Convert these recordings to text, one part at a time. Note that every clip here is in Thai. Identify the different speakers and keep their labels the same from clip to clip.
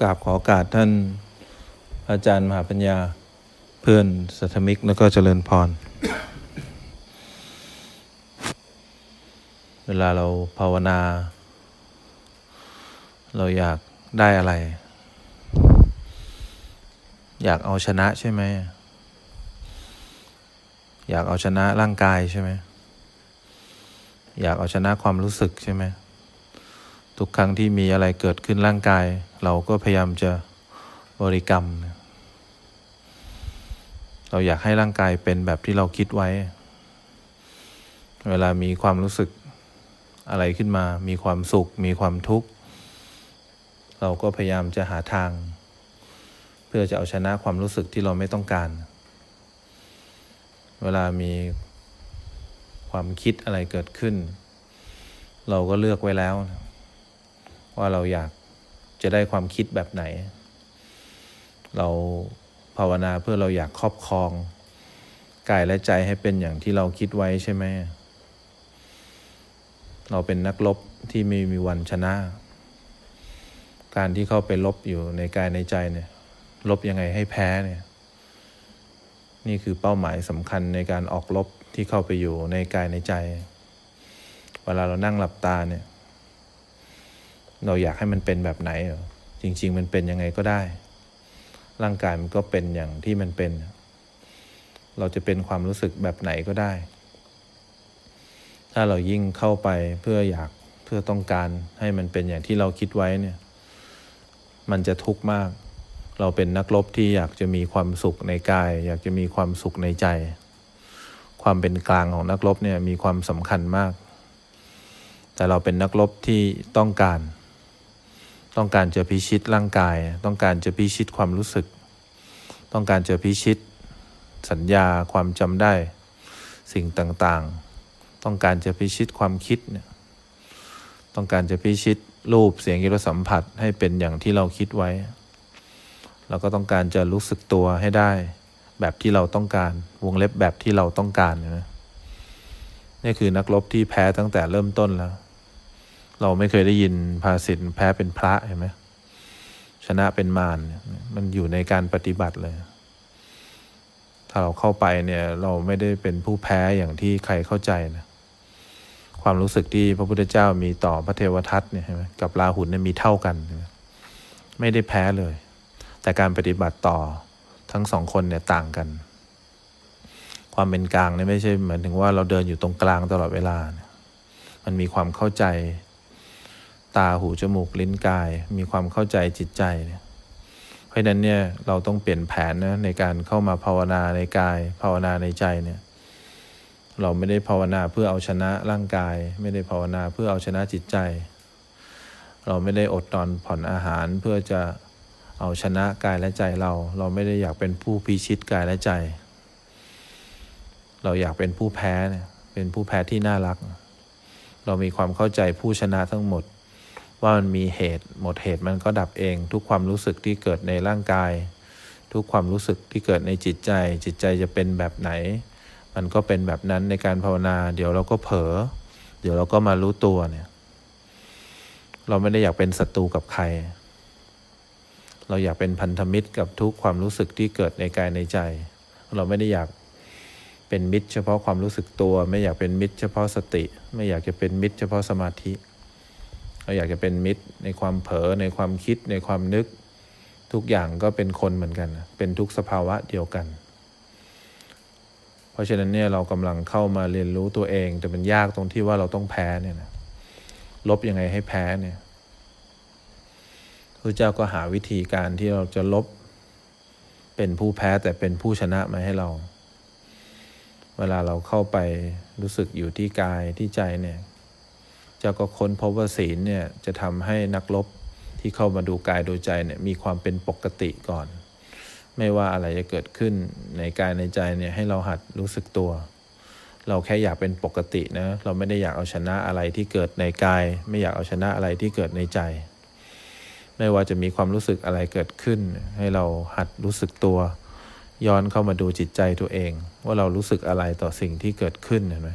Speaker 1: กราบขอโอกาสท่านอาจารย์มหาปัญญาเพื่อนสัทมิกแล้วก็เจริญพร เวลาเราภาวนา เราอยากได้อะไร อยากเอาชนะใช่ไหม อยากเอาชนะร่างกายใช่ไหม อยากเอาชนะความรู้สึกใช่ไหม ทุกครั้งที่มีอะไรเกิดขึ้นร่างกาย เราก็พยายามจะบริกรรม เราอยากให้ร่างกายเป็นแบบที่เราคิดไว้ เวลามีความรู้สึกอะไรขึ้นมา มีความสุข มีความทุกข์ เราก็พยายามจะหาทาง เพื่อจะเอาชนะความรู้สึกที่เราไม่ต้องการ เวลามีความคิดอะไรเกิดขึ้น เราก็เลือกไว้แล้ว ว่าเราอยากจะได้ความคิดแบบไหน เราภาวนาเพื่อเราอยากครอบครองกายและใจให้เป็นอย่างที่เราคิดไว้ใช่ไหม เราเป็นนักรบที่ไม่มีวันชนะ การที่เข้าไปลบอยู่ในกายในใจเนี่ย ลบยังไงให้แพ้เนี่ย นี่คือเป้าหมายสำคัญในการออกลบที่เข้าไปอยู่ในกายในใจ เวลาเรานั่งหลับตาเนี่ย เราอยากให้มันเป็นแบบไหน จริง ๆ มันเป็นยังไงก็ได้ ร่างกายมันก็เป็นอย่างที่มันเป็น เราจะเป็นความรู้สึกแบบไหนก็ได้ ถ้าเรายิ่งเข้าไปเพื่ออยากเพื่อต้องการให้มันเป็นอย่างที่เราคิดไว้เนี่ย มันจะทุกข์มาก เราเป็นนักรบที่อยากจะมีความสุขในกาย อยากจะมีความสุขในใจ ความเป็นกลางของนักรบเนี่ยมีความสำคัญมาก แต่เราเป็นนักรบที่ต้องการ ต้องการจะพิชิตร่างกาย ต้องการจะพิชิตความรู้สึก ต้องการจะพิชิต สัญญาความจำได้ สิ่งต่างๆ ต้องการจะพิชิตความคิด ต้องการจะพิชิตรูปเสียงกิรสัมผัสให้เป็นอย่างที่เราคิดไว้ เราก็ต้องการจะรู้สึกตัวให้ได้ แบบที่เราต้องการ วงเล็บแบบที่เราต้องการนะนี่คือนักรบที่แพ้ตั้งแต่เริ่มต้นแล้ว เราไม่เคยได้ยินภาษิตแพ้เป็นพระเห็นไหมชนะเป็นมารมันอยู่ในการปฏิบัติเลย ถ้าเราเข้าไปเนี่ยเราไม่ได้เป็นผู้แพ้อย่างที่ใครเข้าใจนะความรู้สึกที่พระพุทธเจ้ามีต่อพระเทวทัตเนี่ยกับราหุลเนี่ยมีเท่ากัน ไม่ได้แพ้เลย แต่การปฏิบัติต่อทั้งสองคนเนี่ยต่างกัน ความเป็นกลางเนี่ยไม่ใช่เหมือนถึงว่าเราเดินอยู่ตรงกลางตลอดเวลา มันมีความเข้าใจ ตาหูจมูกลิ้นกาย มีความเข้าใจจิตใจเนี่ยเพราะฉะนั้นเนี่ยเราต้องเปลี่ยนแผนนะในการเข้ามาภาวนาในกาย ภาวนาในใจเนี่ยเราไม่ได้ภาวนาเพื่อเอาชนะร่างกาย ไม่ได้ภาวนาเพื่อเอาชนะจิตใจ เราไม่ได้อดนอนผ่อนอาหารเพื่อจะเอาชนะกายและใจเรา เราไม่ได้อยากเป็นผู้พิชิตกายและใจ เราอยากเป็นผู้แพ้เนี่ยเป็นผู้แพ้ที่น่ารัก เรามีความเข้าใจผู้ชนะทั้งหมด ว่ามันมีเหตุ หมดเหตุมันก็ดับเอง ทุกความรู้สึกที่เกิดในร่างกาย ทุกความรู้สึกที่เกิดในจิตใจ จิตใจจะเป็นแบบไหน มันก็เป็นแบบนั้นในการภาวนา เดี๋ยวเราก็เผลอเดี๋ยวเราก็มารู้ตัวเนี่ย เราไม่ได้อยากเป็นศัตรูกับใคร เราอยากเป็นพันธมิตรกับทุกความรู้สึกที่เกิดในกายในใจ เราไม่ได้อยากเป็นมิตร เฉพาะความรู้สึกตัว ไม่อยากเป็นมิตร เฉพาะสติ ไม่อยากจะเป็นมิตร เฉพาะสมาธิ เราอยากจะเป็นมิตรในความเผลอในความคิดในความนึก ทุกอย่างก็เป็นคนเหมือนกัน เป็นทุกสภาวะเดียวกัน เพราะฉะนั้นเนี่ยเรากำลังเข้ามาเรียนรู้ตัวเอง แต่มันยากตรงที่ว่าเราต้องแพ้เนี่ยนะลบยังไงให้แพ้เนี่ยพระเจ้าก็หาวิธีการที่เราจะลบเป็นผู้แพ้แต่เป็นผู้ชนะมาให้เรา เวลาเราเข้าไปรู้สึกอยู่ที่กายที่ใจเนี่ย เจ้าก็ค้นพบว่าศีลเนี่ยจะทำให้นักลบที่เข้ามาดูกายดูใจเนี่ยมีความเป็นปกติก่อน ไม่ว่าอะไรจะเกิดขึ้นในกายในใจเนี่ยให้เราหัดรู้สึกตัว เราแค่อยากเป็นปกตินะเราไม่ได้อยากเอาชนะอะไรที่เกิดในกาย ไม่อยากเอาชนะอะไรที่เกิดในใจ ไม่ว่าจะมีความรู้สึกอะไรเกิดขึ้น ให้เราหัดรู้สึกตัว ย้อนเข้ามาดูจิตใจตัวเอง ว่าเรารู้สึกอะไรต่อสิ่งที่เกิดขึ้นเห็นไหม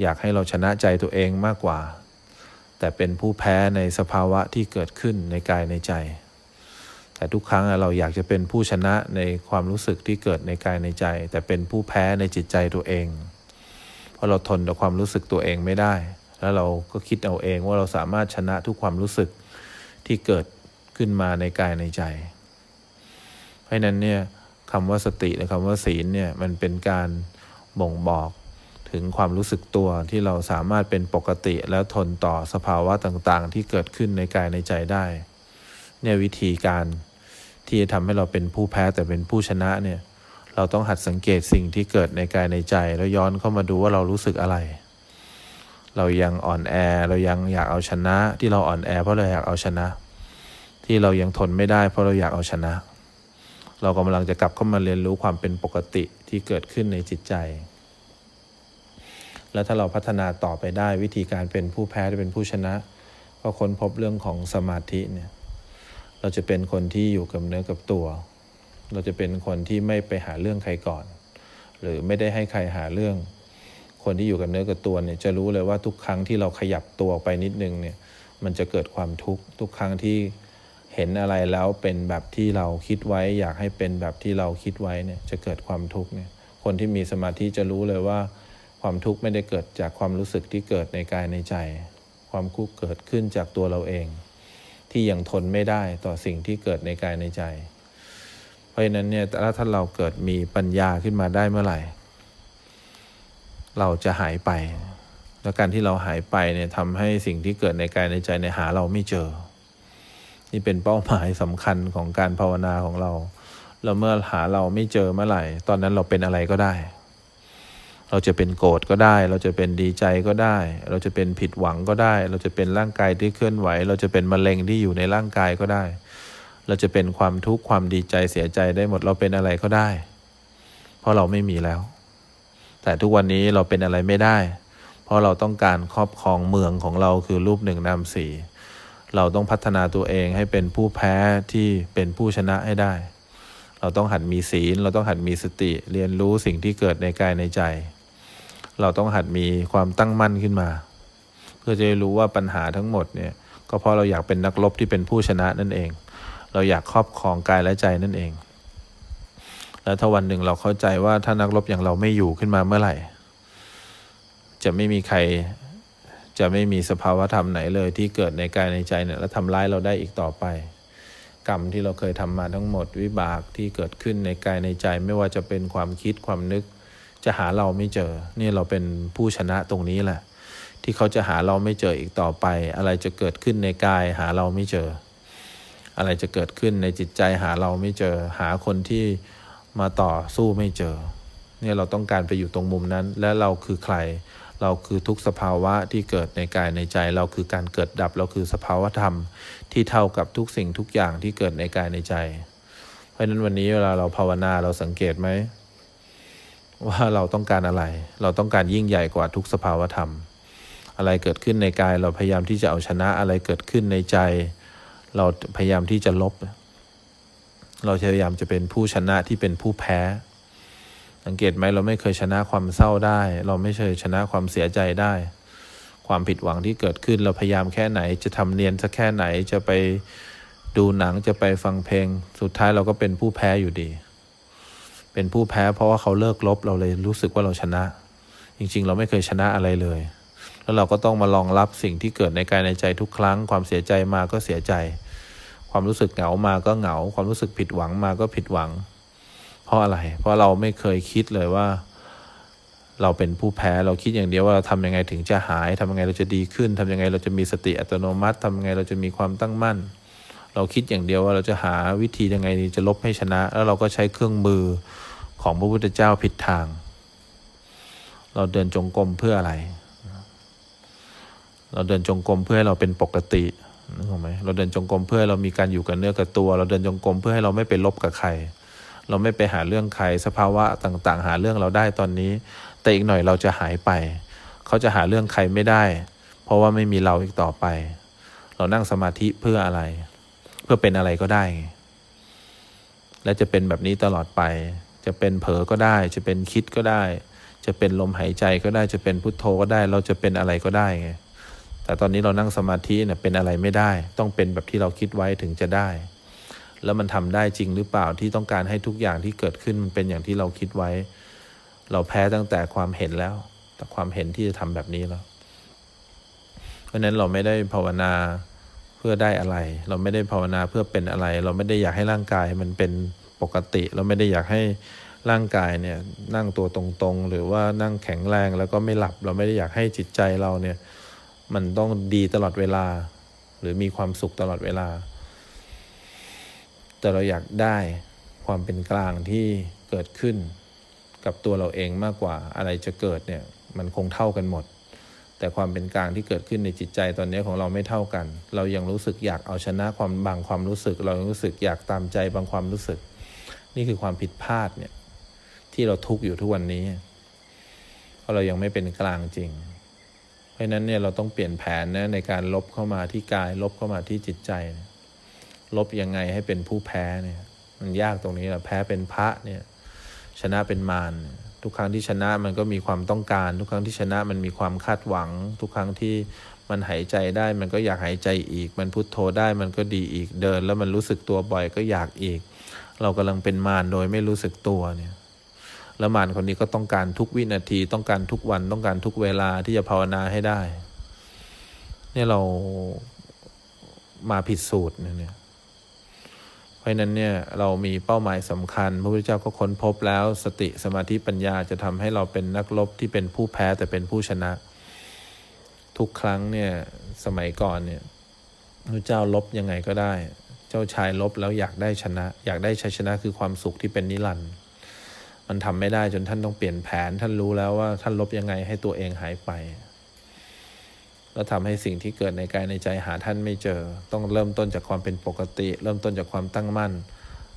Speaker 1: อยากให้เราชนะใจตัวเองมากกว่า แต่เป็นผู้แพ้ในสภาวะที่เกิดขึ้นในกายในใจ แต่ทุกครั้งเราอยากจะเป็นผู้ชนะในความรู้สึกที่เกิดในกายในใจ แต่เป็นผู้แพ้ในจิตใจตัวเอง เพราะเราทนต่อความรู้สึกตัวเองไม่ได้ แล้วเราก็คิดเอาเองว่าเราสามารถชนะทุกความรู้สึกที่เกิดขึ้นมาในกายในใจ เพราะนั้นเนี่ยคำว่าสติและคำว่าศีลเนี่ยมันเป็นการบ่งบอก ถึงความรู้สึกตัวที่เราสามารถเป็นปกติแล้วทนต่อสภาวะต่างๆ ที่เกิดขึ้นในกายในใจได้เนี่ยวิธีการที่จะทำให้เราเป็นผู้แพ้แต่เป็นผู้ชนะเนี่ยเราต้องหัดสังเกตสิ่งที่เกิดในกายในใจ แล้วย้อนเข้ามาดูว่าเรารู้สึกอะไร เรายังอ่อนแอเรายังอยากเอาชนะ ที่เราอ่อนแอ เพราะเราอยากเอาชนะ ที่เรายังทนไม่ได้ เพราะเราอยากเอาชนะ เรากำลังจะกลับเข้ามาเรียนรู้ความเป็นปกติที่เกิดขึ้นในจิตใจ แล้วถ้าเราพัฒนาต่อไปได้วิธีการเป็นผู้แพ้เป็นผู้ชนะ ก็ค้นพบเรื่องของสมาธิเนี่ยเราจะเป็นคนที่อยู่กับเนื้อกับตัว เราจะเป็นคนที่ไม่ไปหาเรื่องใครก่อน หรือไม่ได้ให้ใครหาเรื่อง คนที่อยู่กับเนื้อกับตัวเนี่ยจะรู้เลยว่าทุกครั้งที่เราขยับตัวไปนิดนึงเนี่ยมันจะเกิดความทุกข์ทุกครั้งที่เห็นอะไรแล้วเป็นแบบที่เราคิดไว้ อยากให้เป็นแบบที่เราคิดไว้เนี่ยจะเกิดความทุกข์เนี่ยคนที่มีสมาธิจะรู้เลยว่า ความทุกข์ไม่ได้เกิดจากความรู้สึกที่เกิดในกายในใจ ความทุกข์เกิดขึ้นจากตัวเราเอง ที่ยังทนไม่ได้ต่อสิ่งที่เกิดในกายในใจ เพราะฉะนั้นเนี่ยถ้าเราเกิดมีปัญญาขึ้นมาได้เมื่อไหร่ เราจะหายไป แล้วการที่เราหายไปเนี่ยทำให้สิ่งที่เกิดในกายในใจในหาเราไม่เจอ นี่เป็นเป้าหมายสำคัญของการภาวนาของเราเราเมื่อหาเราไม่เจอเมื่อไหร่ ตอนนั้นเราเป็นอะไรก็ได้ เราจะเป็นโกรธก็ได้ เราจะเป็นดีใจก็ได้ เราจะเป็นผิดหวังก็ได้ เราจะเป็นร่างกายที่เคลื่อนไหว เราจะเป็นมะเร็งที่อยู่ในร่างกายก็ได้ เราจะเป็นความทุกข์ความดีใจเสียใจได้หมดเราเป็นอะไรก็ได้ เพราะเราไม่มีแล้ว แต่ทุกวันนี้เราเป็นอะไรไม่ได้ เพราะเราต้องการครอบครองเมืองของเราคือรูปหนึ่งนามสี่เราต้องพัฒนาตัวเองให้เป็นผู้แพ้ที่เป็นผู้ชนะให้ได้ เราต้องหัดมีศีล เราต้องหัดมีสติ เรียนรู้สิ่งที่เกิดในกายในใจ เราต้องหัดมีความตั้งมั่นขึ้นมา เพื่อจะรู้ว่าปัญหาทั้งหมดเนี่ยก็เพราะเราอยากเป็นนักรบที่เป็นผู้ชนะนั่นเอง เราอยากครอบครองกายและใจนั่นเอง แล้วถ้าวันหนึ่งเราเข้าใจว่าถ้านักรบอย่างเราไม่อยู่ขึ้นมาเมื่อไหร่ จะไม่มีใครจะไม่มีสภาวธรรมไหนเลย ที่เกิดในกายในใจเนี่ยแล้วทำร้ายเราได้อีกต่อไป กรรมที่เราเคยทำมาทั้งหมดวิบากที่เกิดขึ้นในกายในใจไม่ว่าจะเป็นความคิดความนึก จะหาเราไม่เจอ นี่เราเป็นผู้ชนะตรงนี้แหละ ที่เขาจะหาเราไม่เจออีกต่อไป อะไรจะเกิดขึ้นในกายหาเราไม่เจอ อะไรจะเกิดขึ้นในจิตใจหาเราไม่เจอ หาคนที่มาต่อสู้ไม่เจอ เนี่ยเราต้องการไปอยู่ตรงมุมนั้น และเราคือใคร เราคือทุกสภาวะที่เกิดในกายในใจ เราคือการเกิดดับ เราคือสภาวะธรรม ที่เท่ากับทุกสิ่งทุกอย่างที่เกิดในกายในใจ เพราะฉะนั้นวันนี้เวลาเราภาวนาเราสังเกตไหม ว่าเราต้องการอะไร เราต้องการยิ่งใหญ่กว่าทุกสภาวธรรม อะไรเกิดขึ้นในกายเราพยายามที่จะเอาชนะอะไรเกิดขึ้นในใจ เราพยายามที่จะลบ เราพยายามจะเป็นผู้ชนะที่เป็นผู้แพ้ สังเกตไหมเราไม่เคยชนะความเศร้าได้ เราไม่เคยชนะความเสียใจได้ ความผิดหวังที่เกิดขึ้นเราพยายามแค่ไหน จะทำเนียนสักแค่ไหนจะไปดูหนังจะไปฟังเพลง สุดท้ายเราก็เป็นผู้แพ้อยู่ดี เป็นผู้แพ้เพราะว่าเขาเลิกลบเราเลยรู้สึกว่าเราชนะ จริง ๆ เราไม่เคยชนะอะไรเลย แล้วเราก็ต้องมาลองรับสิ่งที่เกิดในกายในใจทุกครั้ง ความเสียใจมาก็เสียใจ ความรู้สึกเหงามาก็เหงา ความรู้สึกผิดหวังมาก็ผิดหวัง เพราะอะไร เพราะเราไม่เคยคิดเลยว่า เราเป็นผู้แพ้เราคิดอย่างเดียวว่าเราทำยังไงถึงจะหายทำยังไงเราจะดีขึ้นทำยังไงเราจะมีสติอัตโนมัติทำยังไงเราจะมีความตั้งมั่น เราคิดอย่างเดียวว่าเราจะหาวิธียังไงจะลบให้ชนะ แล้วเราก็ใช้เครื่องมือของพระพุทธเจ้าผิดทาง เราเดินจงกรมเพื่ออะไร เราเดินจงกรมเพื่อให้เราเป็นปกตินึกออกไหมเราเดินจงกรมเพื่อให้เรามีการอยู่กับเนื้อกับตัว เราเดินจงกรมเพื่อให้เราไม่ไปลบกับใคร เราไม่ไปหาเรื่องใครสภาวะต่าง ๆ หาเรื่องเราได้ตอนนี้ แต่อีกหน่อยเราจะหายไป เขาจะหาเรื่องใครไม่ได้ เพราะว่าไม่มีเราอีกต่อไป เรานั่งสมาธิเพื่ออะไร เพื่อเป็นอะไรก็ได้ และจะเป็นแบบนี้ตลอดไป จะเป็นเผลอก็ได้ จะเป็นคิดก็ได้ จะเป็นลมหายใจก็ได้ จะเป็นพุทโธก็ได้ เราจะเป็นอะไรก็ได้ไงแต่ตอนนี้เรานั่งสมาธิเนี่ยเป็นอะไรไม่ได้ ต้องเป็นแบบที่เราคิดไว้ถึงจะได้ แล้วมันทำได้จริงหรือเปล่าที่ต้องการให้ทุกอย่างที่เกิดขึ้นมันเป็นอย่างที่เราคิดไว้ เราแพ้ตั้งแต่ความเห็นแล้ว แต่ความเห็นที่จะทำแบบนี้แล้ว เพราะนั้นเราไม่ได้ภาวนา พื่อได้อะไร เราไม่ได้ภาวนาเพื่อเป็นอะไร เราไม่ได้อยากให้ร่างกายมันเป็นปกติ เราไม่ได้อยากให้ร่างกายเนี่ยนั่งตัวตรงๆ หรือว่านั่งแข็งแรงแล้วก็ไม่หลับ เราไม่ได้อยากให้จิตใจเราเนี่ยมันต้องดีตลอดเวลา หรือมีความสุขตลอดเวลา แต่เราอยากได้ความเป็นกลางที่เกิดขึ้น กับตัวเราเองมากกว่าอะไรจะเกิดเนี่ยมันคงเท่ากันหมด แต่ความเป็นกลางที่เกิดขึ้นในจิตใจตอนนี้ของเราไม่เท่ากัน เรายังรู้สึกอยากเอาชนะความบางความรู้สึก เรายังรู้สึกอยากตามใจบางความรู้สึก นี่คือความผิดพลาดเนี่ยที่เราทุกข์อยู่ทุกวันนี้ เพราะเรายังไม่เป็นกลางจริง เพราะนั้นเนี่ยเราต้องเปลี่ยนแผนนะในการลบเข้ามาที่กาย ลบเข้ามาที่จิตใจ ลบยังไงให้เป็นผู้แพ้เนี่ย มันยากตรงนี้แหละแพ้เป็นพระเนี่ย ชนะเป็นมาร ทุกครั้งที่ชนะมันก็มีความต้องการ ทุกครั้งที่ชนะมันมีความคาดหวัง ทุกครั้งที่มันหายใจได้มันก็อยากหายใจอีก มันพุโทโธได้มันก็ดีอีกเดิน แล้วมันรู้สึกตัวบ่อยก็อยากอีก เรากำลังเป็นมารโดยไม่รู้สึกตัวเนี่ยแล้วมารคนนี้ก็ต้องการทุกวินาทีต้องการทุกวันต้องการทุกเวลาที่จะภาวนาให้ได้ เนี่ยเรามาผิดสูตรเนี่ย ราะนั้นเนี่ยเรามีเป้าหมายสำคัญ พระพุทธเจ้าก็ค้นพบแล้วสติสมาธิปัญญาจะทำให้เราเป็นนักรบที่เป็นผู้แพ้แต่เป็นผู้ชนะ ทุกครั้งเนี่ยสมัยก่อนเนี่ยพระเจ้าลบยังไงก็ได้ เจ้าชายลบแล้วอยากได้ชนะ อยากได้ชัยชนะคือความสุขที่เป็นนิรันดร์มันทำไม่ได้จนท่านต้องเปลี่ยนแผน ท่านรู้แล้วว่าท่านลบยังไงให้ตัวเองหายไป แล้วทำให้สิ่งที่เกิดในกายในใจหาท่านไม่เจอ ต้องเริ่มต้นจากความเป็นปกติ เริ่มต้นจากความตั้งมั่น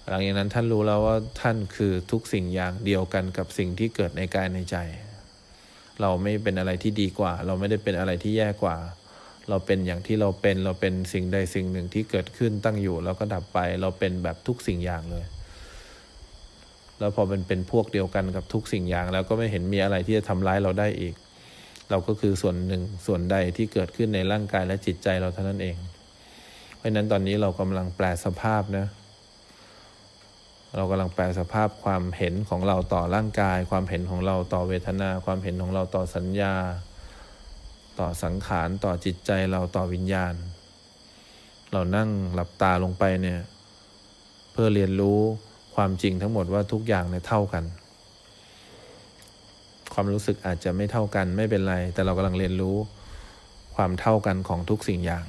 Speaker 1: หลังจากนั้นท่านรู้แล้วว่าท่านคือทุกสิ่งอย่างเดียวกันกับสิ่งที่เกิดในกายในใจ เราไม่เป็นอะไรที่ดีกว่า เราไม่ได้เป็นอะไรที่แย่กว่า เราเป็นอย่างที่เราเป็นเราเป็นสิ่งใดสิ่งหนึ่งที่เกิดขึ้นตั้งอยู่ แล้วก็ดับไปเราเป็นแบบทุกสิ่งอย่างเลย แล้วพอมันเป็นพวกเดียวกันกับทุกสิ่งอย่าง แล้วก็ไม่เห็นมีอะไรที่จะทำร้ายเราได้อีก เราก็คือส่วนหนึ่งส่วนใดที่เกิดขึ้นในร่างกายและจิตใจเราเท่านั้นเอง เพราะนั้นตอนนี้เรากำลังแปลสภาพนะ เรากำลังแปลสภาพความเห็นของเราต่อร่างกาย ความเห็นของเราต่อเวทนา ความเห็นของเราต่อสัญญา ต่อสังขารต่อจิตใจเราต่อวิญญาณ เรานั่งหลับตาลงไปเนี่ย เพื่อเรียนรู้ความจริงทั้งหมดว่าทุกอย่างเนี่ยเท่ากัน ความรู้สึกอาจจะไม่เท่ากันไม่เป็นไร แต่เรากำลังเรียนรู้ความเท่ากันของทุกสิ่งอย่าง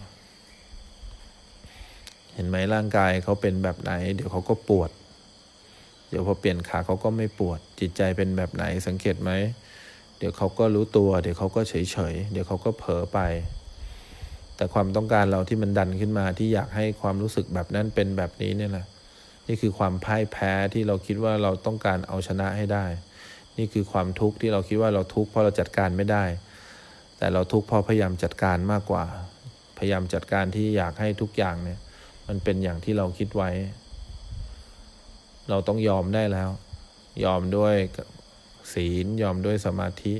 Speaker 1: เห็นไหมร่างกายเขาเป็นแบบไหน เดี๋ยวเขาก็ปวด เดี๋ยวพอเปลี่ยนขาเขาก็ไม่ปวด จิตใจเป็นแบบไหนสังเกตไหมเดี๋ยวเขาก็รู้ตัว เดี๋ยวเขาก็เฉยเฉยเดี๋ยวเขาก็เผลอไป แต่ความต้องการเราที่มันดันขึ้นมาที่อยากให้ความรู้สึกแบบนั้นเป็นแบบนี้เนี่ยแหละนี่คือความพ่ายแพ้ที่เราคิดว่าเราต้องการเอาชนะให้ได้ นี่คือความทุกข์ที่เราคิดว่าเราทุกข์เพราะเราจัดการไม่ได้ แต่เราทุกข์เพราะพยายามจัดการมากกว่า พยายามจัดการที่อยากให้ทุกอย่างเนี่ย มันเป็นอย่างที่เราคิดไว้ เราต้องยอมได้แล้ว ยอมด้วยศีลยอมด้วยสมาธิ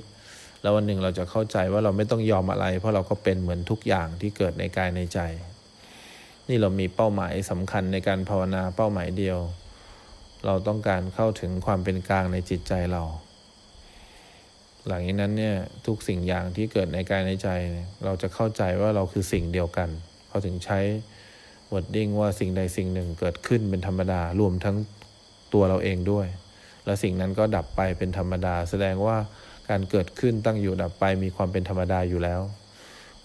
Speaker 1: แล้ววันหนึ่งเราจะเข้าใจว่าเราไม่ต้องยอมอะไร เพราะเราก็เป็นเหมือนทุกอย่างที่เกิดในกายในใจ นี่เรามีเป้าหมายสำคัญในการภาวนาเป้าหมายเดียว เราต้องการเข้าถึงความเป็นกลางในจิตใจเรา หลังจากนั้นเนี่ยทุกสิ่งอย่างที่เกิดในกายในใจเราจะเข้าใจว่าเราคือสิ่งเดียวกันเขาถึงใช้วอดดิ้งว่าสิ่งใดสิ่งหนึ่งเกิดขึ้นเป็นธรรมดารวมทั้งตัวเราเองด้วย และสิ่งนั้นก็ดับไปเป็นธรรมดา แสดงว่าการเกิดขึ้นตั้งอยู่ดับไปมีความเป็นธรรมดาอยู่แล้ว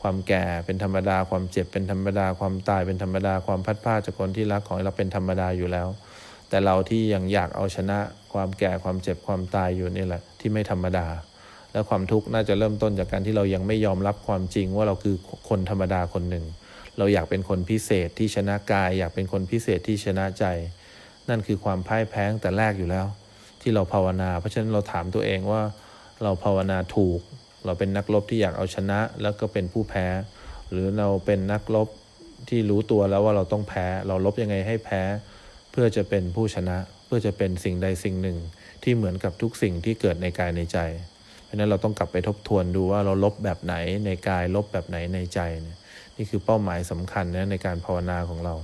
Speaker 1: ความแก่เป็นธรรมดา ความเจ็บเป็นธรรมดา ความตายเป็นธรรมดา ความพัดพาจากคนที่รักของเราเป็นธรรมดาอยู่แล้ว แต่เราที่ยังอยากเอาชนะ ความแก่ความเจ็บความตายอยู่นี่แหละที่ไม่ธรรมดา และความทุกข์น่าจะเริ่มต้นจากการที่เรายังไม่ยอมรับความจริงว่าเราคือคนธรรมดาคนหนึ่ง เราอยากเป็นคนพิเศษที่ชนะกาย อยากเป็นคนพิเศษที่ชนะใจ นั่นคือความพ่ายแพ้แต่แรกอยู่แล้ว ที่เราภาวนา เพราะฉะนั้นเราถามตัวเองว่าเราภาวนาถูก เราเป็นนักรบที่อยากเอาชนะแล้วก็เป็นผู้แพ้ หรือเราเป็นนักรบที่รู้ตัวแล้วว่าเราต้องแพ้ เราลบยังไงให้แพ้ เพื่อจะเป็นผู้ชนะ เพื่อจะเป็นสิ่งใดสิ่งหนึ่ง ที่เหมือนกับทุกสิ่งที่เกิดในกายในใจ ราะนั้นเราต้องกลับไปทบทวนดูว่าเราลบแบบไหนในกายลบแบบไหนในใจ นี่คือเป้าหมายสำคัญนะในการภาวนาของเรา